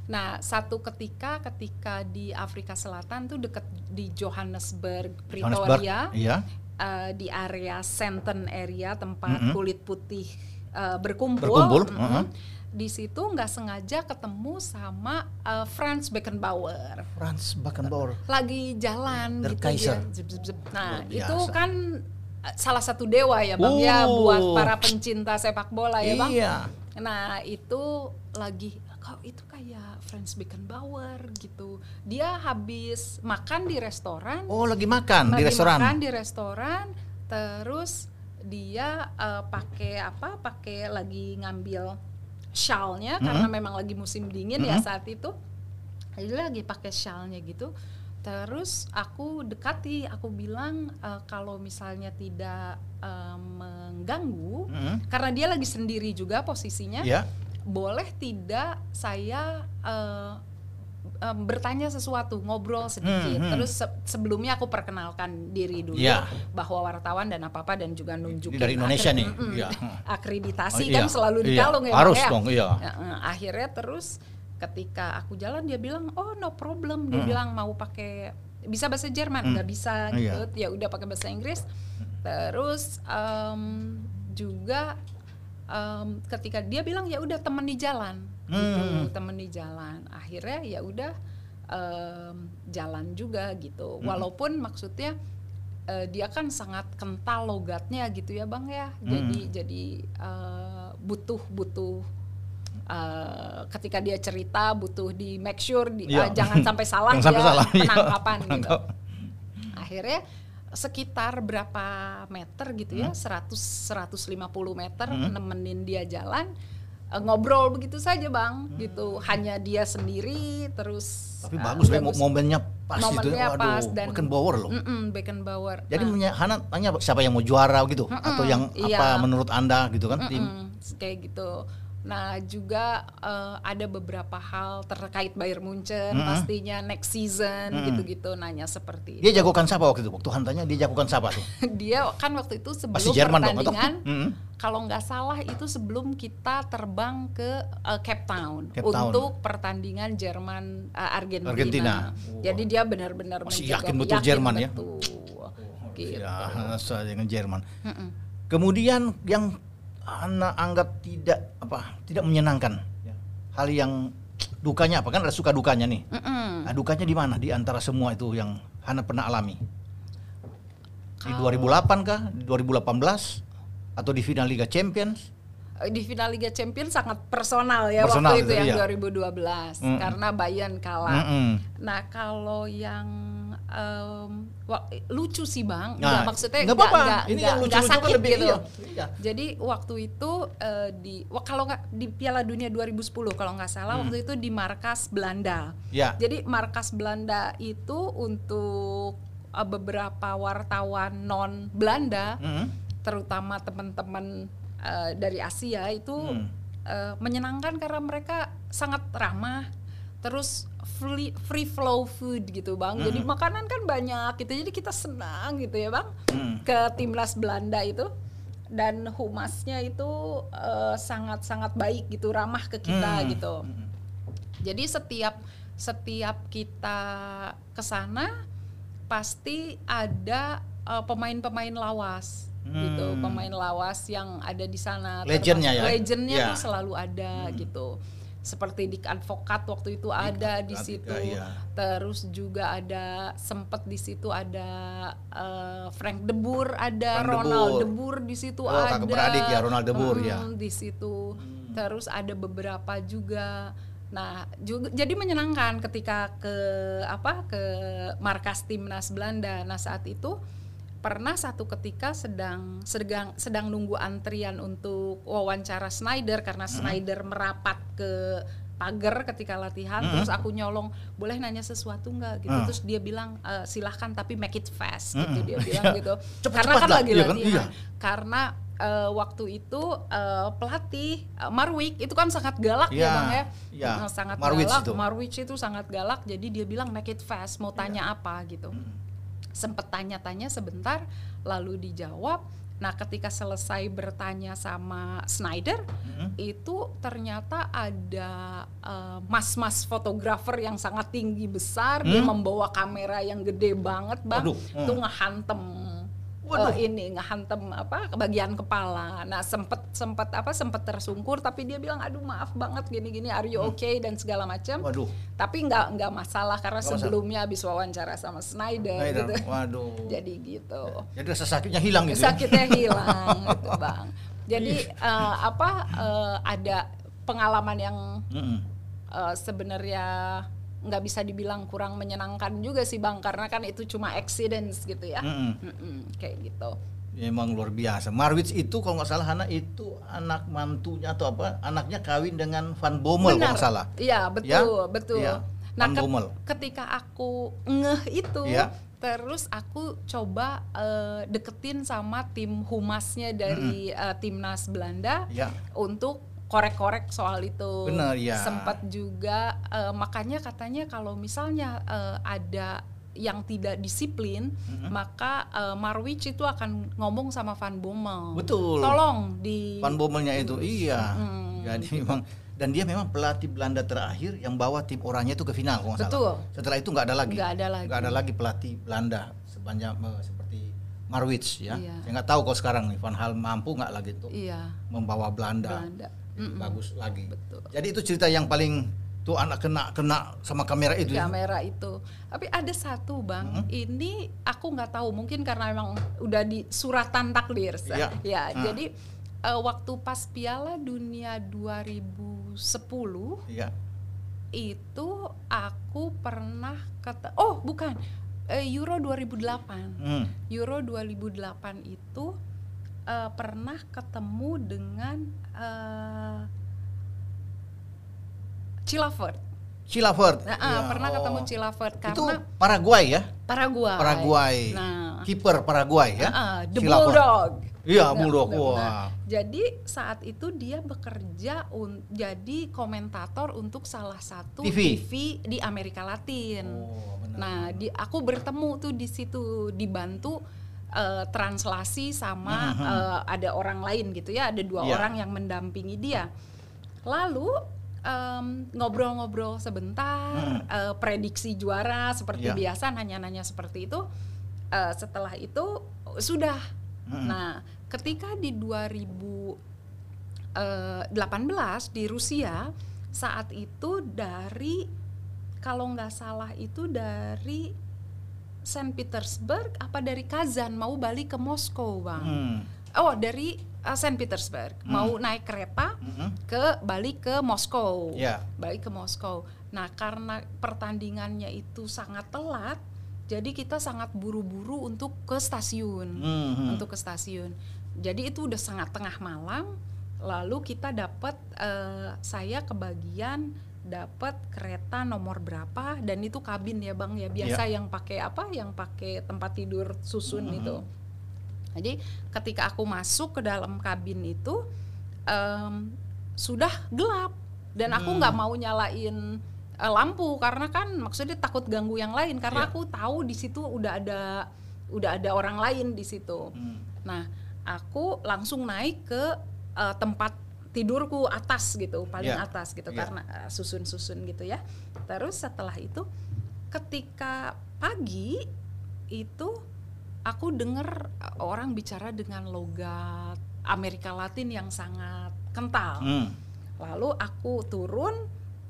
Nah satu ketika ketika di Afrika Selatan tuh deket di Johannesburg, Johannesburg, Pretoria Iya. eh, di area Sandton area tempat Mm-mm. kulit putih eh, berkumpul. Berkumpul, Mm-mm. uh-huh. Di situ nggak sengaja ketemu sama eh, Franz Beckenbauer. Franz Beckenbauer. Lagi jalan Der gitu Kaiser. dia. Zip, zip, zip. Nah, itu kan salah satu dewa ya, Bang ya Oh. buat para pencinta sepak bola ya, Bang. Iya. Nah, itu lagi kau itu kayak Franz Beckenbauer gitu. Dia habis makan di restoran Oh, lagi makan di lagi restoran. makan di restoran terus dia eh, pakai apa pakai lagi ngambil shawlnya karena memang lagi musim dingin ya saat itu jadi lagi pakai shawlnya gitu terus aku dekati aku bilang eh, kalau misalnya tidak eh, mengganggu Mm-mm. karena dia lagi sendiri juga posisinya Ya. boleh tidak saya eh, em, bertanya sesuatu, ngobrol sedikit. Hmm, hmm. Terus se- sebelumnya aku perkenalkan diri dulu Iya. bahwa wartawan dan apa apa dan juga nunjukin dari Indonesia nih, mm-mm, iya. akreditasi Oh, kan iya, selalu iya. dikalung ya. Harus ya. dong, iya. Akhirnya terus ketika aku jalan dia bilang oh no problem dia Hmm. bilang mau pakai bisa bahasa Jerman Hmm. nggak bisa Iya. gitu ya udah pakai bahasa Inggris terus em, juga em, ketika dia bilang ya udah temen di jalan gitu Hmm. temen di jalan akhirnya ya udah em, jalan juga gitu Hmm. walaupun maksudnya eh, dia kan sangat kental logatnya gitu ya bang ya jadi Hmm. jadi eh, butuh butuh eh, ketika dia cerita butuh di make sure di, Iya. eh, jangan sampai salah Jangan sampai dia salah, iya. penangkapan gitu akhirnya sekitar berapa meter gitu ya 100 150 meter Hmm. nemenin dia jalan eh, ngobrol begitu saja bang gitu hanya dia sendiri terus Tapi eh, bagus, mo- momennya pas itu. Momennya Waduh, pas dan- Beckenbauer loh. Mm-mm, Beckenbauer Jadi Nah, Hana tanya siapa yang mau juara gitu atau yang iya. apa menurut Anda gitu kan tim. Mm-mm, kayak gitu. Nah juga eh, ada beberapa hal terkait Bayern Munchen Mm-mm. pastinya next season gitu-gitu nanya seperti Dia jagokan siapa waktu itu? Waktu Hantanya dia jagokan siapa tuh? dia kan waktu itu sebelum Pasti Jerman dong atau? pertandingan Mm-mm. kalau nggak salah itu sebelum kita terbang ke eh, Cape Town Cape Town. untuk pertandingan Jerman eh, Argentina. Argentina. Jadi dia benar-benar Masih menjaga- yakin betul Jerman ya? betul. Gitu. Ya, dengan Jerman. Mm-mm. Kemudian yang Anda anggap tidak apa tidak menyenangkan. Ya. hal yang dukanya apa? Kan ada suka dukanya nih. Mm-mm. nah, dukanya di mana? Di antara semua itu yang Hana pernah alami. Di Kalau- 2008 kah? Di 2018 atau di final Liga Champions di final Liga Champions sangat personal ya Personal waktu itu itu, yang iya. 2012 Mm-mm. karena Bayern kalah. Mm-mm. Nah kalau yang wak- lucu sih bang, Nah, nggak maksudnya nggak apa-apa. Ini yang nggak lucu-lucu kan sakit lebih- gitu. iya, iya. Jadi waktu itu eh, di kalau nggak di Piala Dunia 2010 kalau nggak salah Hmm. waktu itu di markas Belanda. ya Jadi markas Belanda itu untuk eh, beberapa wartawan non Belanda, Mm-mm. terutama teman-teman eh, dari Asia itu Hmm. eh, menyenangkan karena mereka sangat ramah. Terus free, free flow food gitu bang. Jadi Hmm. makanan kan banyak gitu. Jadi kita senang gitu ya bang Hmm. ke timnas Belanda itu dan humasnya itu eh, sangat-sangat baik gitu, ramah ke kita Hmm. gitu. Mm-mm. Jadi setiap setiap kita ke sana pasti ada pemain-pemain lawas gitu, Hmm. pemain lawas yang ada di sana. Legendnya ya? Legendnya Ya. tuh selalu ada gitu. Seperti di advokat waktu itu ada di Advokat, situ. iya. Terus juga ada sempet di situ ada eh, Frank De Boer, ada Frank Ronald Boer. De Boer di situ Oh, ada. kakak beradik ya, Ronald De Boer, ya. Mm, di situ. Hmm. Terus ada beberapa juga. Nah, juga jadi menyenangkan ketika ke apa ke markas timnas Belanda. Nah, saat itu pernah satu ketika sedang sedang sedang nunggu antrian untuk wawancara Snyder karena Snyder merapat ke pagar ketika latihan Hmm. terus aku nyolong boleh nanya sesuatu nggak gitu Hmm. terus dia bilang "Eh, silahkan tapi make it fast gitu Hmm. dia bilang Iya. gitu Cepet-cepet karena kan lah, lagi iya kan? Iya. karena eh, waktu itu eh, pelatih eh, Marwijk itu kan sangat galak ya Iya, bang ya iya. Nah, sangat Marwijk galak itu. Marwijk itu sangat galak jadi dia bilang make it fast mau tanya apa gitu Hmm. Sempet tanya-tanya sebentar lalu dijawab nah ketika selesai bertanya sama Snyder Mm-mm. itu ternyata ada eh, mas-mas fotografer yang sangat tinggi besar dia Hmm? membawa kamera yang gede banget bang Waduh, itu hmm. ngehantem Waduh. eh, ini ngehantem apa ke bagian kepala nah sempet sempet apa sempet tersungkur tapi dia bilang aduh maaf banget gini-gini are you okay dan segala macam Hmm. Waduh. tapi nggak nggak masalah karena masalah. sebelumnya habis wawancara sama Snyder Snyder. gitu Waduh. jadi gitu Jadi rasa sakitnya hilang gitu. ya? sakitnya hilang gitu bang jadi eh, apa eh, ada pengalaman yang Mm-mm. eh, sebenarnya nggak bisa dibilang kurang menyenangkan juga sih bang karena kan itu cuma accidents gitu ya Mm-mm. Mm-mm, kayak gitu Memang luar biasa. Marwitz itu kalau nggak salah Hana itu anak mantunya atau apa? Anaknya kawin dengan Van Bommel kalau nggak salah. iya betul betul Iya, nah Van ket- Bommel. ketika aku ngeh itu Iya. terus aku coba eh, deketin sama tim humasnya dari eh, timnas Belanda Ya. untuk korek-korek soal itu. Benar, ya. Sempat juga eh, makanya katanya kalau misalnya eh, ada yang tidak disiplin, maka eh, Marwich itu akan ngomong sama Van Bommel. Betul. Tolong di Van Bommelnya itu iya. Mm. Jadi memang dan dia memang pelatih Belanda terakhir yang bawa tim orangnya itu ke final kalau Betul. salah. Setelah itu nggak ada lagi. Nggak ada lagi. Nggak ada lagi pelatih Belanda sebanyak eh, seperti Marwitz ya. Iya. Saya nggak tahu kalau sekarang nih Van Hal mampu nggak lagi tuh Iya, membawa Belanda, Belanda. Jadi Mm-mm. bagus lagi. Betul. Jadi itu cerita yang paling tuh anak kena kena sama kamera itu. ya. kamera itu. Tapi ada satu bang, ini aku nggak tahu mungkin karena emang udah di suratan takdir. Iya. Ya, Ah. jadi eh, waktu pas Piala Dunia 2010 Iya. itu aku pernah kata oh bukan eh, Euro 2008 Hmm. Euro 2008 itu eh, pernah ketemu dengan eh, Chilavert. Chilavert. Nah, ah, Ya, pernah ketemu oh. Chilavert Itu karena Paraguay ya? Paraguay. Paraguay. Nah, Kiper Paraguay ya? ah, the Chilavert. Bulldog. Iya, Nah, Bulldog. nah, jadi saat itu dia bekerja un- jadi komentator untuk salah satu TV. TV, di Amerika Latin. Oh, benar. Nah, di aku bertemu tuh di situ dibantu eh, translasi sama eh, ada orang lain gitu ya, ada dua Iya. orang yang mendampingi dia. Lalu em, ngobrol-ngobrol sebentar, eh, prediksi juara seperti Iya. biasa, nanya-nanya seperti itu. Eh, setelah itu sudah. Mm-mm. Nah, ketika di 2000 eh, 18 di Rusia saat itu dari kalau nggak salah itu dari Saint Petersburg apa dari Kazan mau balik ke Moskow bang Hmm. oh dari uh, Saint Petersburg mau naik kereta Mhm. ke balik ke Moskow Ya. balik ke Moskow nah karena pertandingannya itu sangat telat jadi kita sangat buru-buru untuk ke stasiun Mhm. untuk ke stasiun. Jadi itu udah sangat tengah malam. Lalu kita dapat eh, saya kebagian dapat kereta nomor berapa dan itu kabin ya bang ya biasa yang pakai apa yang pakai tempat tidur susun itu. Jadi ketika aku masuk ke dalam kabin itu em, sudah gelap dan aku nggak mau nyalain eh, lampu karena kan maksudnya takut ganggu yang lain karena Iya. aku tahu di situ udah ada udah ada orang lain di situ. Hmm. Nah, aku langsung naik ke eh, tempat tidurku atas gitu, paling Iya. atas gitu Iya. karena eh, susun-susun gitu ya. Terus setelah itu ketika pagi itu aku dengar eh, orang bicara dengan logat Amerika Latin yang sangat kental. Hmm. Lalu aku turun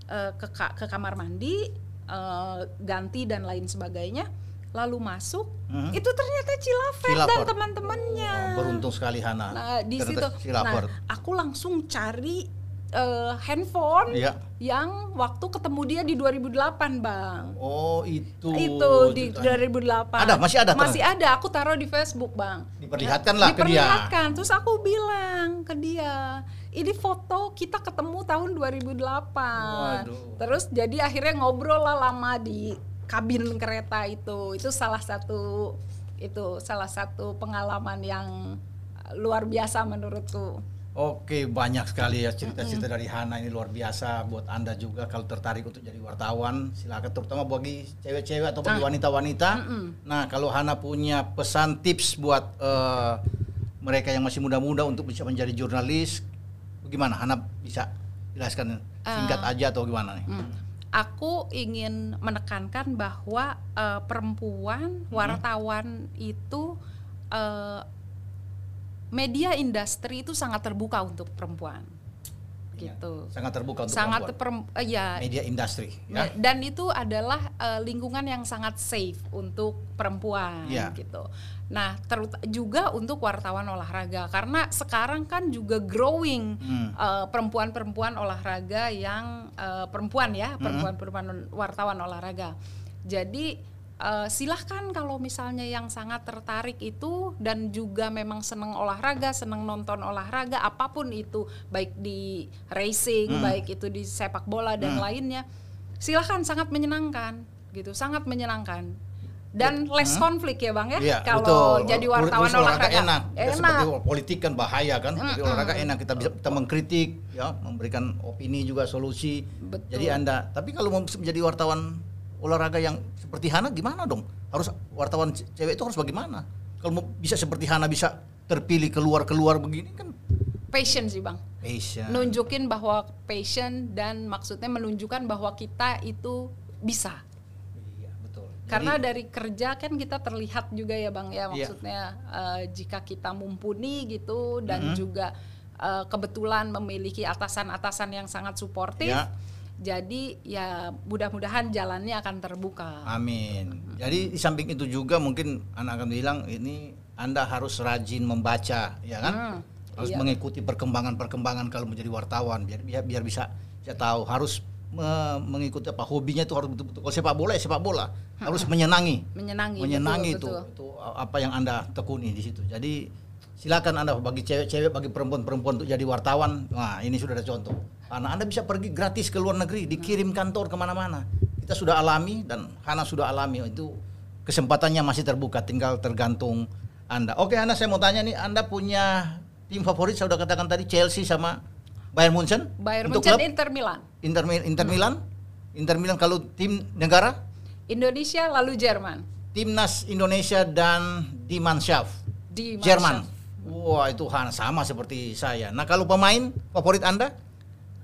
eh, ke ka- ke kamar mandi, eh, ganti dan lain sebagainya. Lalu masuk, Hmm. itu ternyata Cilafert dan teman-temannya. Oh, beruntung sekali Hana. Nah di situ, Ternyata nah aku langsung cari eh, handphone Iya. yang waktu ketemu dia di 2008 bang. Oh itu. itu di ceritanya. 2008 Ada, masih ada masih ada aku taruh di Facebook bang Diperlihatkanlah ke dia. diperlihatkan terus aku bilang ke dia ini foto kita ketemu tahun 2008 Waduh. terus jadi akhirnya ngobrol lah lama di kabin kereta itu itu salah satu itu salah satu pengalaman yang luar biasa menurutku Oke, banyak sekali ya cerita-cerita dari Hana ini luar biasa buat Anda juga kalau tertarik untuk jadi wartawan, silakan terutama bagi cewek-cewek atau bagi wanita-wanita. Nah, kalau Hana punya pesan tips buat eh, mereka yang masih muda-muda untuk bisa menjadi jurnalis, bagaimana? Hana bisa jelaskan singkat aja atau gimana nih? Hmm. Aku ingin menekankan bahwa eh, perempuan wartawan itu eh, media industri itu sangat terbuka untuk perempuan, gitu. Sangat terbuka untuk Sangat perempuan. perem- ya. media industri, ya. Dan itu adalah eh, lingkungan yang sangat safe untuk perempuan, Iya. gitu. Nah, juga untuk wartawan olahraga karena sekarang kan juga growing Hmm. eh, perempuan-perempuan olahraga yang eh, perempuan Hmm. ya, perempuan-perempuan wartawan olahraga. Jadi eh, silahkan kalau misalnya yang sangat tertarik itu dan juga memang senang olahraga, senang nonton olahraga, apa pun itu, baik di racing, Hmm. baik itu di sepak bola dan lainnya, silahkan sangat menyenangkan, gitu, sangat menyenangkan. Dan less konflik ya bang ya, Iya, kalau betul. jadi wartawan urus olahraga, enak. Tidak seperti enak. politik kan bahaya kan. Tapi olahraga enak kita bisa kita mengkritik ya, memberikan opini juga solusi. Betul. Jadi Anda, tapi kalau mau menjadi wartawan olahraga yang seperti Hana gimana dong? Harus wartawan ce- cewek itu harus bagaimana? Kalau mau bisa seperti Hana bisa terpilih keluar-keluar begini kan passion sih bang. passion. nunjukin bahwa passion dan maksudnya menunjukkan bahwa kita itu bisa Iya. Karena Jadi, dari kerja kan kita terlihat juga ya bang ya Iya. maksudnya eh, jika kita mumpuni gitu dan Mm-hmm. juga eh, kebetulan memiliki atasan-atasan yang sangat suportif Ya. jadi ya mudah-mudahan jalannya akan terbuka Amin. Jadi di samping itu juga mungkin anak akan bilang ini Anda harus rajin membaca, ya kan? Hmm, harus iya. mengikuti perkembangan-perkembangan kalau menjadi wartawan biar biar, biar bisa saya tahu harus mengikuti apa hobinya itu harus betul-betul. Kalau sepak bola ya sepak bola. Harus menyenangi. Menyenangi menyenangi betul, itu betul. itu apa yang anda tekuni di situ. Jadi silakan anda bagi cewek-cewek bagi perempuan-perempuan untuk jadi wartawan. Nah ini sudah ada contoh. Karena anda bisa pergi gratis ke luar negeri dikirim kantor ke mana-mana. Kita sudah alami dan Hana sudah alami. Itu kesempatannya masih terbuka tinggal tergantung anda. Oke Hana saya mau tanya nih anda punya tim favorit saya sudah katakan tadi Chelsea sama Bayern Munchen? Bayern untuk Munchen klub? Inter Milan. Inter, Inter Milan? Inter Milan kalau tim negara? Indonesia lalu Jerman. Timnas Indonesia dan di Mannschaft di Jerman. Wah itu sama seperti saya. Nah kalau pemain favorit anda,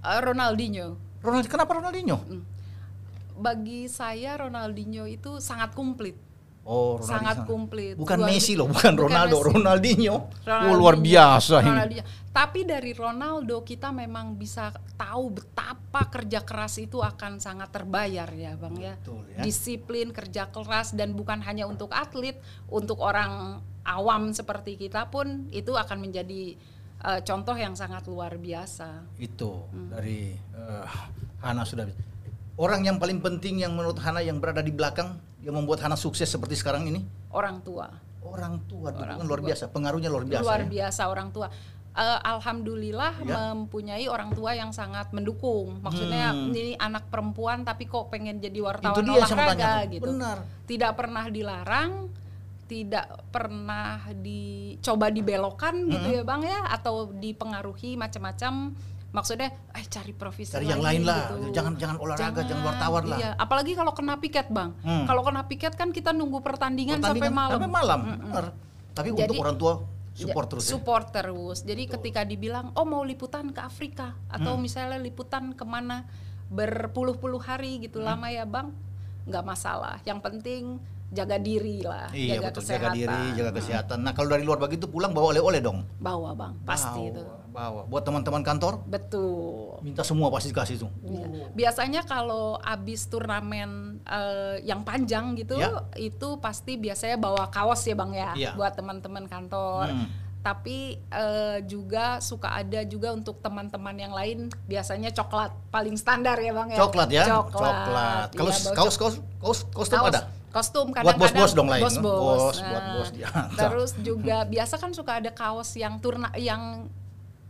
Eh, Ronaldinho. Ronald, kenapa Ronaldinho? bagi saya Ronaldinho itu sangat komplit Oh, Ronaldo sangat komplit. Bukan Luar Messi loh, bukan Ronaldo, Messi. Ronaldinho. Oh, Ronaldinho. luar biasa ini. Ronaldinho. Tapi dari Ronaldo kita memang bisa tahu betapa kerja keras itu akan sangat terbayar ya, Bang ya. Betul, ya. Disiplin, kerja keras dan bukan hanya untuk atlet, untuk orang awam seperti kita pun itu akan menjadi eh, contoh yang sangat luar biasa. Itu Hmm. dari eh, Hana sudah. Orang yang paling penting yang menurut Hana yang berada di belakang yang membuat Hana sukses seperti sekarang ini Orang tua. orang tua Orang dukungan luar biasa, pengaruhnya luar biasa. luar ya. biasa orang tua. Eh, Alhamdulillah Ya. mempunyai orang tua yang sangat mendukung. Maksudnya Hmm. ini anak perempuan tapi kok pengen jadi wartawan Itu dia olahraga gitu. Benar. Tidak pernah dilarang, tidak pernah dicoba dibelokkan gitu Hmm. ya Bang ya atau dipengaruhi macam-macam. Maksudnya eh cari profesi Cari yang lain lah. gitu. Jangan jangan olahraga, jangan, wartawan lah. Iya, apalagi kalau kena piket, Bang. Hmm. Kalau kena piket kan kita nunggu pertandingan, sampai Pertandingan malam. Sampai malam. Benar. Tapi untuk Jadi- orang tua Ya, support terus ya. support terus. Jadi ketika dibilang, oh mau liputan ke Afrika atau Hmm. misalnya liputan ke mana berpuluh-puluh hari Hmm. gitu lama ya bang, nggak masalah. Yang penting jaga diri lah, Iya jaga betul, kesehatan. jaga diri, jaga kesehatan. Nah kalau dari luar begitu pulang bawa oleh-oleh dong. Bawa bang, pasti bawa, itu. Bawa. Buat teman-teman kantor, Betul. minta semua pasti dikasih tuh. Iya. Biasanya kalau abis turnamen eh, yang panjang gitu, Ya. itu pasti biasanya bawa kaos ya bang ya, Iya. buat teman-teman kantor. Hmm. Tapi eh, juga suka ada juga untuk teman-teman yang lain, biasanya coklat paling standar ya bang ya. Coklat ya? Coklat. Kalau Iya, bawa kaos kaos kaos kostum Kaos- ada. Kostum Buat kadang-kadang bos-bos dong lain? Bos-bos. Bos, buat bos dia. Terus juga biasa kan suka ada kaos yang turna yang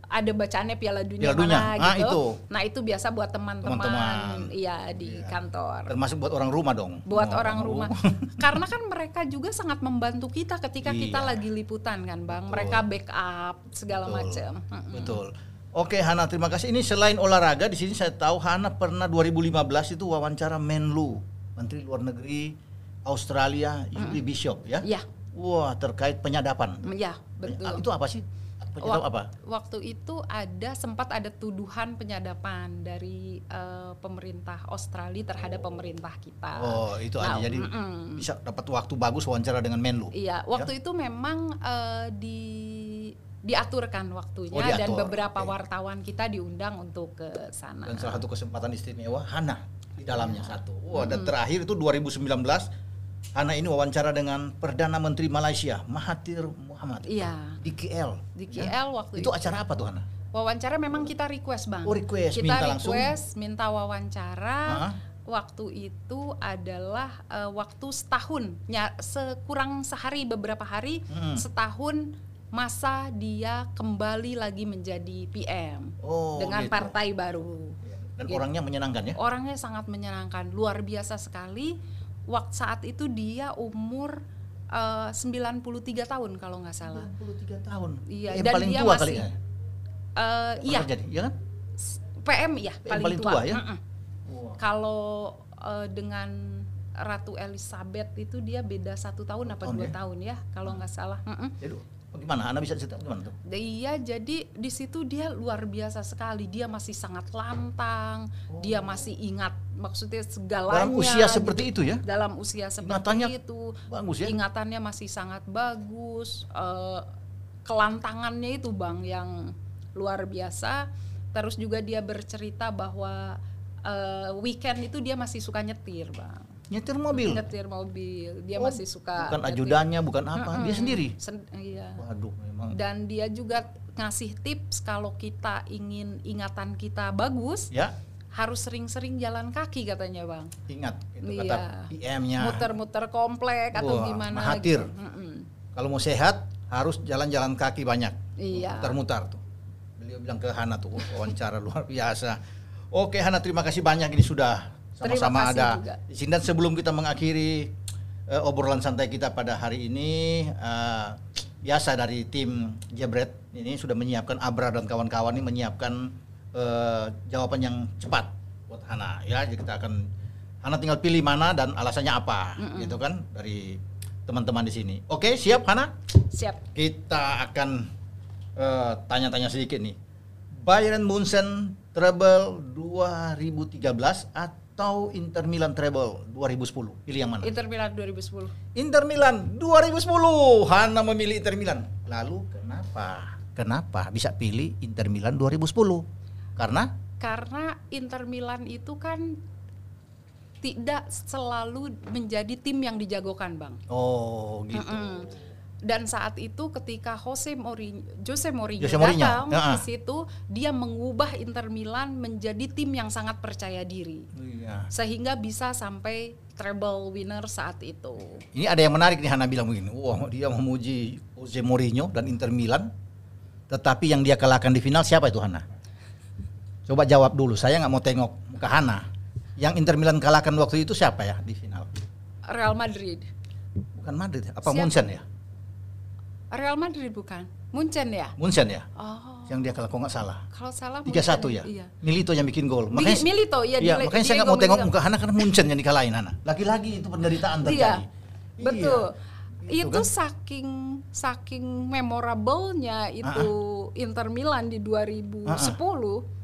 ada bacaannya Piala Dunia Piala Dunia. mana Ah, gitu. itu. Nah, itu biasa buat teman-teman Teman-teman. iya di Iya. kantor. Termasuk buat orang rumah dong. Buat Oh, orang rumah. Karena kan mereka juga sangat membantu kita ketika kita Iya. lagi liputan kan, Bang. Betul. Mereka backup segala macam. Betul. Oke Hana, terima kasih. Ini selain olahraga di sini saya tahu Hana pernah 2015 itu wawancara Menlu, Menteri Luar Negeri Australia, Julie Bishop ya. Iya, Wah, terkait penyadapan. iya, betul. Ah, Itu apa sih? Penyadap apa? Waktu itu ada sempat ada tuduhan penyadapan dari eh, pemerintah Australia terhadap pemerintah kita. Oh, itu Nah, aja. Jadi mm-mm. bisa dapat waktu bagus wawancara dengan Menlu. Iya, waktu itu memang eh, di diaturkan waktunya Oh, dan diatur, beberapa oke. wartawan kita diundang untuk ke sana. Dan salah satu kesempatan istimewa Hana di dalamnya satu. Wah, dan terakhir itu 2019 Hana ini wawancara dengan Perdana Menteri Malaysia Mahathir Muhammad Iya, di KL. di ya. KL waktu Itu acara apa tuh Hana? Wawancara memang kita request bang. Oh, request, Kita minta langsung? request, minta wawancara. Hah? Waktu itu adalah eh, waktu setahun, nya- sekurang sehari beberapa hari, Hmm. setahun masa dia kembali lagi menjadi PM Oh, dengan gitu. partai baru. Dan Gitu. orangnya menyenangkan ya? Orangnya sangat menyenangkan, luar biasa sekali. Waktu saat itu dia umur eh, 93 tahun kalau nggak salah. 93 tahun. Iya, Yang dan paling dia tua masih- kali ya? Eh, iya, Jadi, ya kan? PM ya PM paling, paling tua. tua ya? Mm-mm. Kalau eh, dengan Ratu Elizabeth itu dia beda satu tahun apa tahun dua ya? tahun ya kalau nggak salah. Mm-mm. Jadi bagaimana? Anda bisa cerita gimana tuh? Iya, jadi di situ dia luar biasa sekali. Dia masih sangat lantang, dia masih ingat maksudnya segalanya. Oh. Dalam usia gitu. seperti itu ya? Dalam usia seperti Ingatannya itu, Bagus ya? ingatannya masih sangat bagus. eh, kelantangannya itu bang yang luar biasa. Terus juga dia bercerita bahwa eh, weekend itu dia masih suka nyetir bang. Nyetir mobil. Nyetir mobil, dia Oh, masih suka. Bukan nyetir. ajudannya, bukan apa, dia Mm-mm. sendiri. Sen- iya. Waduh, memang. Dan dia juga ngasih tips kalau kita ingin ingatan kita bagus, Ya, harus sering-sering jalan kaki katanya bang. ingat itu Iya. kata PM-nya. Muter-muter komplek atau Wah, gimana? Mahathir. gitu. Mm-mm. Kalau mau sehat harus jalan-jalan kaki banyak. Iya. Mutar-mutar tuh. Beliau bilang ke Hana tuh "Wah, wawancara luar biasa. Oke Hana terima kasih banyak ini sudah sama-sama ada juga. sebelum kita mengakhiri eh, obrolan santai kita pada hari ini eh, biasa dari tim Jebret ini sudah menyiapkan Abra dan kawan-kawan ini menyiapkan eh, jawaban yang cepat buat Hana ya. Jadi kita akan Hana tinggal pilih mana dan alasannya apa gitu kan dari teman-teman di sini. Oke, siap Hana? Siap. kita akan tanya-tanya sedikit nih. Bayern Munchen treble 2013 atau atau Inter Milan treble 2010? Pilih yang mana? Inter Milan 2010. Inter Milan 2010. Hana memilih Inter Milan. Lalu kenapa? Kenapa bisa pilih Inter Milan 2010? Karena Karena Inter Milan itu kan tidak selalu menjadi tim yang dijagokan, Bang. oh gitu. Mm-mm. Dan saat itu ketika Jose Mourinho, Jose Mourinho Jose Mourinho, datang ya. ke situ, dia mengubah Inter Milan menjadi tim yang sangat percaya diri, Iya. sehingga bisa sampai treble winner saat itu. Ini ada yang menarik nih Hana bilang begini. Wah, dia memuji Jose Mourinho dan Inter Milan. Tetapi yang dia kalahkan di final siapa itu Hana? Coba jawab dulu. Saya nggak mau tengok ke Hana. Yang Inter Milan kalahkan waktu itu siapa ya di final? Real Madrid, Bukan Madrid, apa? Munchen ya? Real Madrid bukan, Munchen ya? Munchen ya? Oh, Yang dia kalah kok nggak salah. kalau salah 3-1 Munchen ya? Iya. Milito yang bikin gol. Mi- Milito, iya, Iya, Dile- makanya saya nggak mau tengok muka Hana karena Munchen yang dikalahin Hana. Lagi-lagi itu penderitaan terjadi. Iya, betul. Gitu itu kan? saking saking memorable-nya itu Inter Milan di 2010,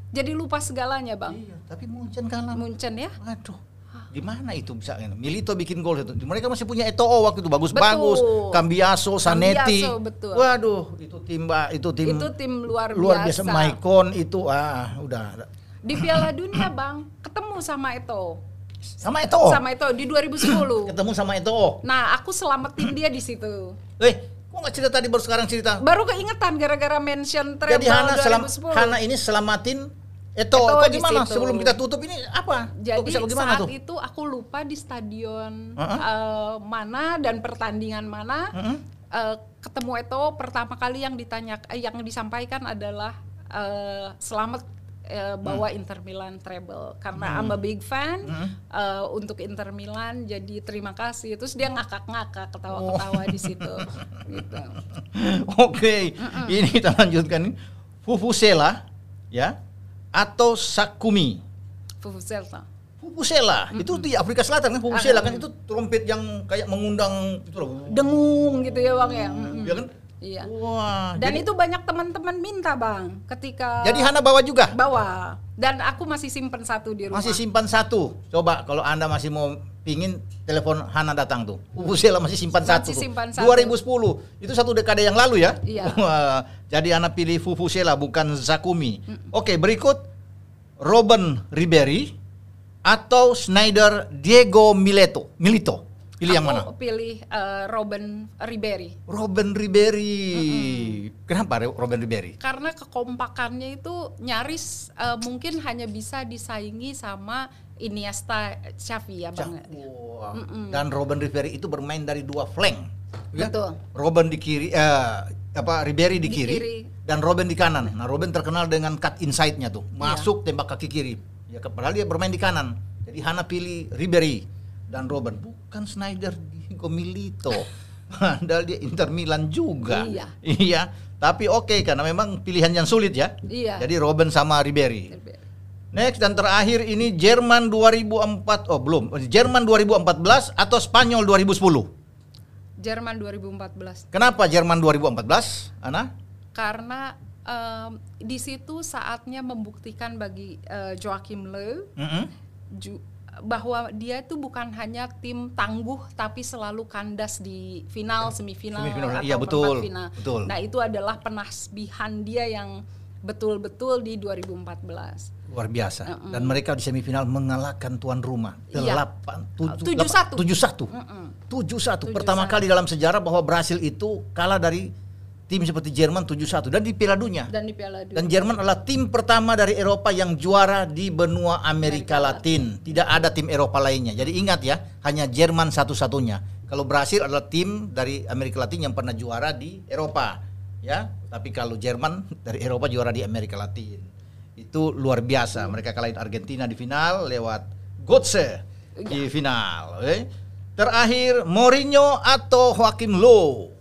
jadi lupa segalanya, Bang. Iya, tapi Munchen kalah. Munchen ya? Waduh. Gimana itu bisa? Milito bikin gol itu. Mereka masih punya Eto'o waktu itu bagus-bagus. Cambiaso, Sanetti. Cambiaso, betul. Waduh, itu tim itu tim itu tim luar, luar biasa. biasa. Maicon itu ah udah. Di Piala Dunia, Bang, ketemu sama itu. Sama Eto'o. Sama itu di 2010. Ketemu sama Eto'o. nah, aku selamatin dia di situ. Eh, kok nggak cerita tadi baru sekarang cerita? Baru keingetan gara-gara mention treble Jadi Hana selam, 2010. Hana ini selamatin Eto'o. Eto'o Kok gimana? situ. Sebelum kita tutup ini apa? Jadi bisa bagaimana saat tuh? itu aku lupa di stadion Uh-uh. eh, mana dan pertandingan mana Mm-mm. eh, ketemu itu pertama kali yang ditanya eh, yang disampaikan adalah eh, selamat eh, bawa Inter Milan treble karena I'm a big fan Mm. eh, untuk Inter Milan jadi terima kasih terus dia ngakak-ngakak ketawa-ketawa di situ gitu. Oke, ini kita lanjutkan. Fufusela, ya, atau Sakumi. Vuvuzela. Fufusela, itu di Afrika Selatan kan Fufusela kan itu trompet yang kayak mengundang itu loh. dengung gitu ya bang ya Mm-mm. Ya kan? Iya Wah. dan jadi, itu banyak teman-teman minta bang ketika jadi Hana bawa juga. bawa dan aku masih simpen satu di rumah Masih simpan satu. Coba kalau Anda masih mau pingin telepon Hana datang tuh. Fufusela masih simpan Masih satu tuh. simpan satu. 2010. Itu satu dekade yang lalu ya. Iya. Jadi Hana pilih Fufusela bukan Zakumi. Oke, berikut Robin Ribery atau Schneider Diego Mileto. Milito. Pilih yang mana? Pilih eh, Robin Ribery Robin Ribery. Kenapa Re- Robin Ribery? karena kekompakannya itu nyaris eh, mungkin hanya bisa disaingi sama Iniesta Xavi ya bang Wah. Dan Robin Ribery itu bermain dari dua flank. ya? Betul. Robin di kiri eh apa Ribery di Di kiri, kiri. dan Robin di kanan. Nah, Robin terkenal dengan cut inside-nya tuh. Iya. Masuk tembak kaki kiri. Ya padahal dia bermain di kanan. Jadi Hana pilih Ribery dan Robin bukan Schneider Diego Milito. Padahal dia Inter Milan juga. Iya. Iya. Tapi oke karena memang pilihan yang sulit ya. Iya. Jadi Robin sama Ribery. Next dan terakhir ini Jerman 2004 oh belum Jerman 2014 atau Spanyol 2010. Jerman 2014 Kenapa Jerman 2014? Ana? karena em, di situ saatnya membuktikan bagi eh, Joachim Löw Mm-mm. ju- bahwa dia itu bukan hanya tim tangguh tapi selalu kandas di final, semifinal, Semifinal, atau iya, betul, final. betul. Nah itu adalah penasbihan dia yang betul-betul di 2014. Luar biasa. Dan mereka di semifinal mengalahkan tuan rumah. Iya. Delapan, tujuh, Tujuh satu. tujuh satu. Tujuh satu. Pertama kali dalam sejarah bahwa Brasil itu kalah dari tim seperti Jerman 7-1 dan di Piala Dunia. Dan di Piala Dunia. Dan Jerman adalah tim pertama dari Eropa yang juara di benua Amerika Latin. Tidak ada tim Eropa lainnya. Jadi ingat ya, hanya Jerman satu-satunya. Kalau Brasil adalah tim dari Amerika Latin yang pernah juara di Eropa, ya. Tapi kalau Jerman dari Eropa juara di Amerika Latin. Itu luar biasa. Mereka kalahin Argentina di final lewat Götze di final. oke. Terakhir Mourinho atau Joachim Low.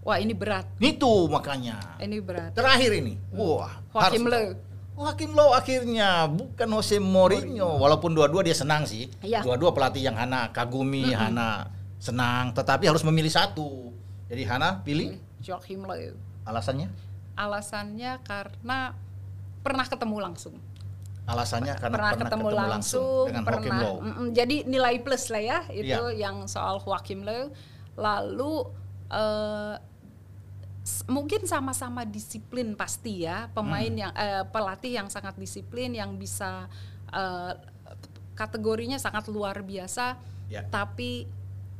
Wah ini berat, Itu makanya. ini berat. Terakhir ini. Wah, Joachim harus-. Joachim Low akhirnya bukan Jose Mourinho. Walaupun dua-dua dia senang sih. Iya. Dua-dua pelatih yang Hana kagumi, Hana senang, tetapi harus memilih satu. Jadi Hana pilih Joachim Löw. alasannya? Alasannya karena pernah ketemu langsung. alasannya karena pernah, pernah, ketemu, langsung, dengan pernah. Hakim Low. mm, mm, jadi nilai plus lah ya itu Iya. yang soal Joachim Low. Lalu s- mungkin sama-sama disiplin pasti ya pemain Hmm. yang eh, pelatih yang sangat disiplin yang bisa eh, kategorinya sangat luar biasa, Ya. tapi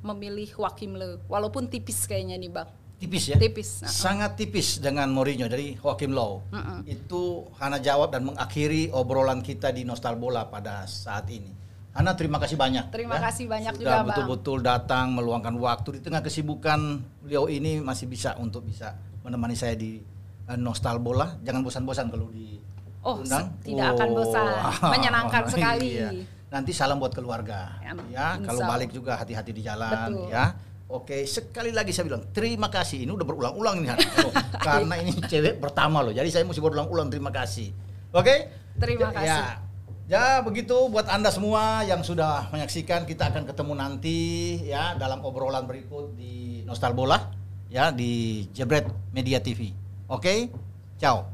memilih Joachim Low walaupun tipis kayaknya nih bang. Tipis ya? Tipis. nah. Sangat tipis dengan Mourinho dari Joachim Low. Itu Hana jawab dan mengakhiri obrolan kita di Nostal Bola pada saat ini. Hana terima kasih banyak. Terima kasih banyak Sudah juga, Bang. betul-betul datang meluangkan waktu di tengah kesibukan beliau ini masih bisa untuk bisa menemani saya di eh, Nostal Bola. Jangan bosan-bosan kalau di Oh, undang. tidak akan bosan. Menyenangkan sekali. Iya. Nanti salam buat keluarga. Ya, Ya, kalau balik juga hati-hati di jalan Betul. ya. Oke, sekali lagi saya bilang terima kasih. Ini udah berulang-ulang ini. Oh, karena ini cewek pertama loh. Jadi saya mesti berulang-ulang terima kasih. Oke? Terima kasih. Ya. Ya, begitu buat Anda semua yang sudah menyaksikan kita akan ketemu nanti ya dalam obrolan berikut di Nostal Bola ya di Jebret Media TV. Oke? Ciao.